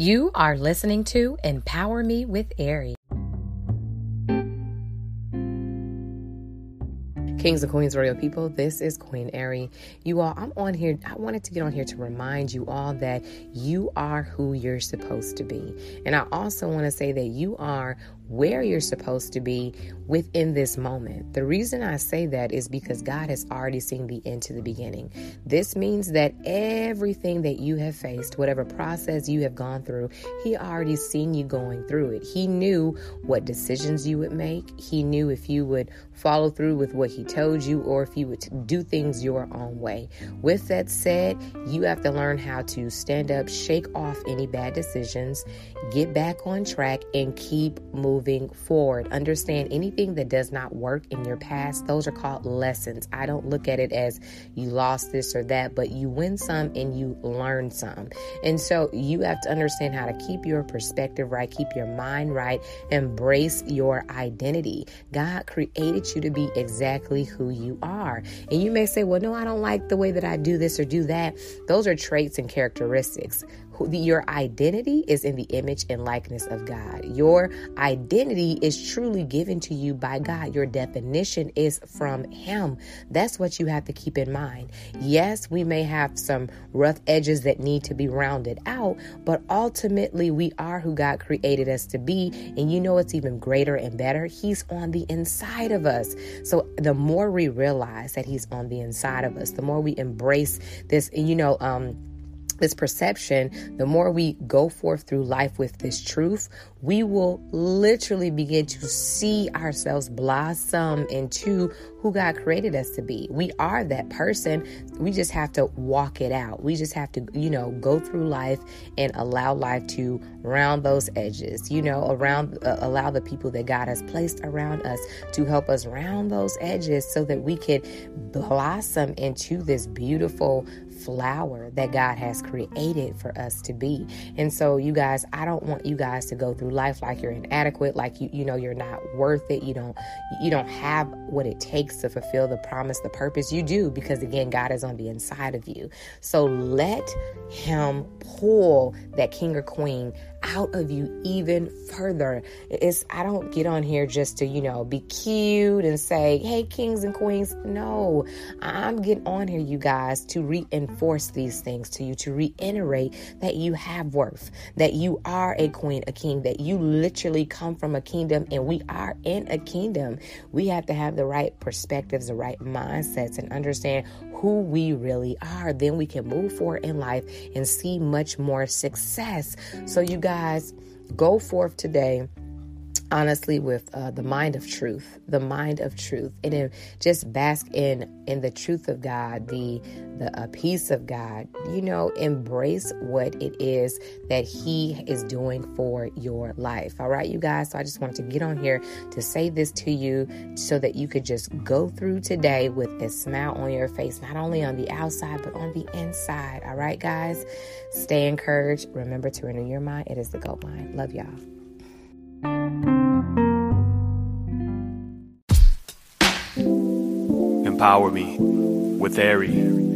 You are listening to Empower Me with Ari. Kings and Queens, Royal People, this is Queen Ari. You all, I'm on here. I wanted to get on here to remind you all that you are who you're supposed to be. And I also want to say that you are where you're supposed to be within this moment. The reason I say that is because God has already seen the end to the beginning. This means that everything that you have faced, whatever process you have gone through, He already seen you going through it. He knew what decisions you would make. He knew if you would follow through with what He told you or if you would do things your own way. With that said, you have to learn how to stand up, shake off any bad decisions, get back on track, and keep moving moving forward. Understand anything that does not work in your past, those are called lessons. I don't look at it as you lost this or that, but you win some and you learn some. And so you have to understand how to keep your perspective right, keep your mind right, embrace your identity. God created you to be exactly who you are. And you may say, well, no, I don't like the way that I do this or do that. Those are traits and characteristics your identity is in the image and likeness of God. Your identity is truly given to you by God. Your definition is from Him. That's what you have to keep in mind. Yes, we may have some rough edges that need to be rounded out, but ultimately we are who God created us to be. And you know it's even greater and better. He's on the inside of us. So the more we realize that He's on the inside of us, the more we embrace this, you know, um, this perception, the more we go forth through life with this truth, we will literally begin to see ourselves blossom into who God created us to be. We are that person. We just have to walk it out. We just have to, you know, go through life and allow life to round those edges, you know, around, uh, allow the people that God has placed around us to help us round those edges so that we can blossom into this beautiful flower that God has created for us to be. And so, you guys, I don't want you guys to go through life like you're inadequate, like you, you know, you're not worth it. You don't, you don't have what it takes to fulfill the promise, the purpose. You do because again, God is on the inside of you. So let Him pull that king or queen out of you even further. It's I don't get on here just to, you know, be cute and say, "Hey kings and queens." No. I'm getting on here you guys to reinforce these things to you, to reiterate that you have worth, that you are a queen, a king, that you literally come from a kingdom and we are in a kingdom. We have to have the right perspectives, the right mindsets and understand who we really are. Then we can move forward in life and see much more success. So you guys go forth today honestly with uh, the mind of truth the mind of truth and then just bask in in the truth of god the the uh, peace of god you know embrace what it is that he is doing for your life. All right you guys so i just wanted to get on here to say this to you so that you could just go through today with a smile on your face not only on the outside but on the inside. All right guys stay encouraged. Remember to renew your mind. It is the gold mine love y'all Empower Me with Ari.